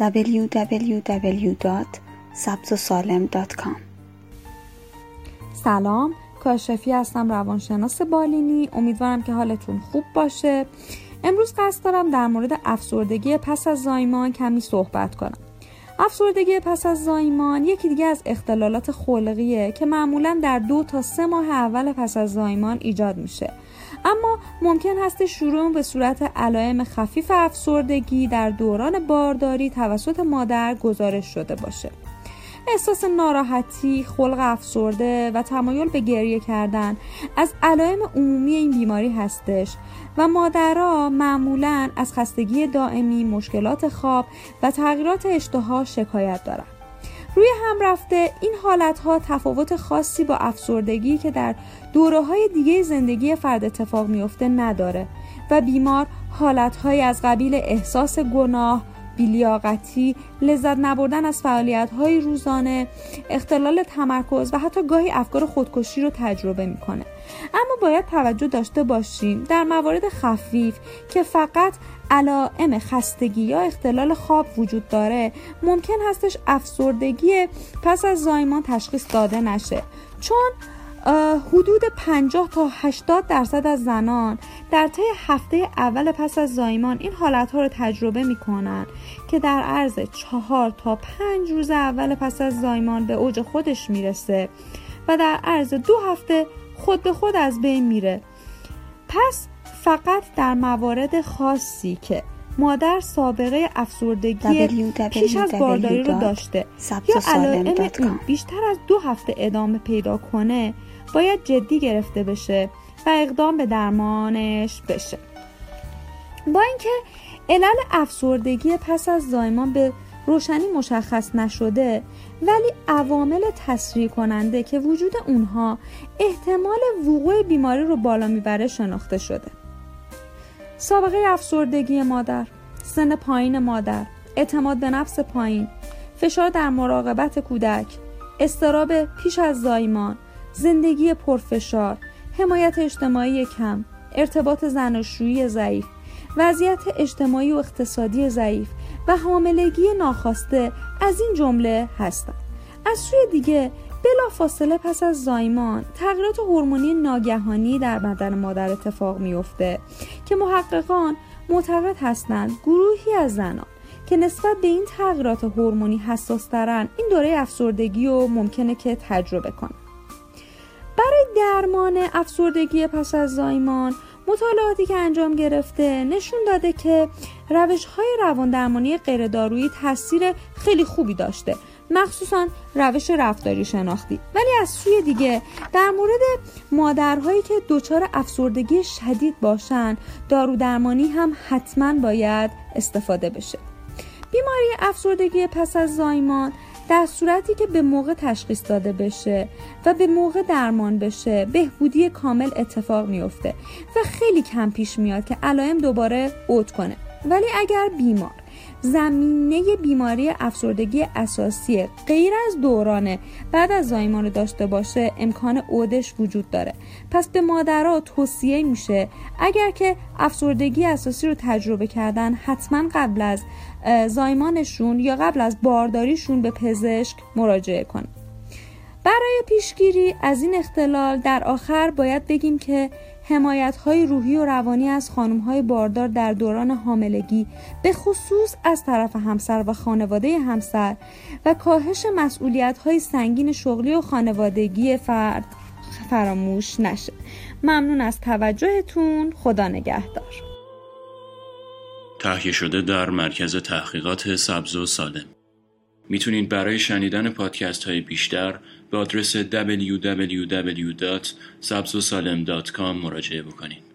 www.sabzosalem.com سلام کاشفی هستم روانشناس بالینی. امیدوارم که حالتون خوب باشه. امروز قصد دارم در مورد افسردگی پس از زایمان کمی صحبت کنم. افسردگی پس از زایمان یکی دیگه از اختلالات خلقیه که معمولا در دو تا سه ماه اول پس از زایمان ایجاد میشه. اما ممکن هست شروع به صورت علائم خفیف افسردگی در دوران بارداری توسط مادر گزارش شده باشه احساس ناراحتی، خلق افسرده و تمایل به گریه کردن از علائم عمومی این بیماری هستش و مادرها معمولا از خستگی دائمی، مشکلات خواب و تغییرات اشتها شکایت دارند. روی هم رفته. این حالت ها تفاوت خاصی با افسردگی که در دوره های دیگه زندگی فرد اتفاق میفته نداره و بیمار حالت های از قبیل احساس گناه، بیلیاقتی، لذت نبردن از فعالیت های روزانه، اختلال تمرکز و حتی گاهی افکار خودکشی رو تجربه می‌کنه. اما باید توجه داشته باشیم در موارد خفیف که فقط علائم خستگی یا اختلال خواب وجود داره ممکن هستش افسردگی پس از زایمان تشخیص داده نشه چون حدود 50 تا 80 درصد از زنان در طی هفته اول پس از زایمان این حالت ها رو تجربه می کنن که در عرض چهار تا پنج روز اول پس از زایمان به اوج خودش می‌رسه و در عرض دو هفته خود به خود از بین میره. پس فقط در موارد خاصی که مادر سابقه افسردگی پیش از بارداری رو داشته یا علائم بیشتر از دو هفته ادامه پیدا کنه باید جدی گرفته بشه و اقدام به درمانش بشه. با اینکه علل افسردگی پس از زایمان به روشنی مشخص نشده ولی عوامل تسریع کننده که وجود اونها احتمال وقوع بیماری رو بالا می‌بره شناخته شده. سابقه افسردگی مادر سن پایین مادر اعتماد به نفس پایین فشار در مراقبت کودک استراب پیش از زایمان زندگی پرفشار حمایت اجتماعی کم ارتباط زناشویی ضعیف وضعیت اجتماعی و اقتصادی ضعیف و حاملگی ناخواسته از این جمله هستند. از سوی دیگه بلا فاصله پس از زایمان تغییرات هورمونی ناگهانی در بدن مادر اتفاق میافته که محققان معتقد هستند گروهی از زنان که نسبت به این تغییرات هورمونی حساس این دوره افسردگی رو ممکنه که تجربه کنند درمان افسردگی پس از زایمان مطالعاتی که انجام گرفته نشون داده که روش های روان درمانی غیردارویی تاثیر خیلی خوبی داشته مخصوصا روش رفتاری شناختی. ولی از سوی دیگه در مورد مادرهایی که دچار افسردگی شدید باشن دارو درمانی هم حتما باید استفاده بشه. بیماری افسردگی پس از زایمان در صورتی که به موقع تشخیص داده بشه و به موقع درمان بشه بهبودی کامل اتفاق میفته و خیلی کم پیش میاد که علائم دوباره اوت کنه. ولی اگر بیمار زمینه بیماری افسردگی اساسی غیر از دورانه بعد از زایمان داشته باشه امکان اودش وجود داره. پس به مادرها توصیه میشه اگر که افسردگی اساسی رو تجربه کردن حتما قبل از زایمانشون یا قبل از بارداریشون به پزشک مراجعه کنن برای پیشگیری از این اختلال در آخر باید بگیم که حمایت های روحی و روانی از خانم های باردار در دوران حاملگی به خصوص از طرف همسر و خانواده همسر و کاهش مسئولیت های سنگین شغلی و خانوادگی فرد فراموش نشه. ممنون از توجهتون. خدا نگهدار. تهیه شده در مرکز تحقیقات سبز و سالم. می‌تونید برای شنیدن پادکست های بیشتر به آدرس www.sabzosalem.com مراجعه بکنید.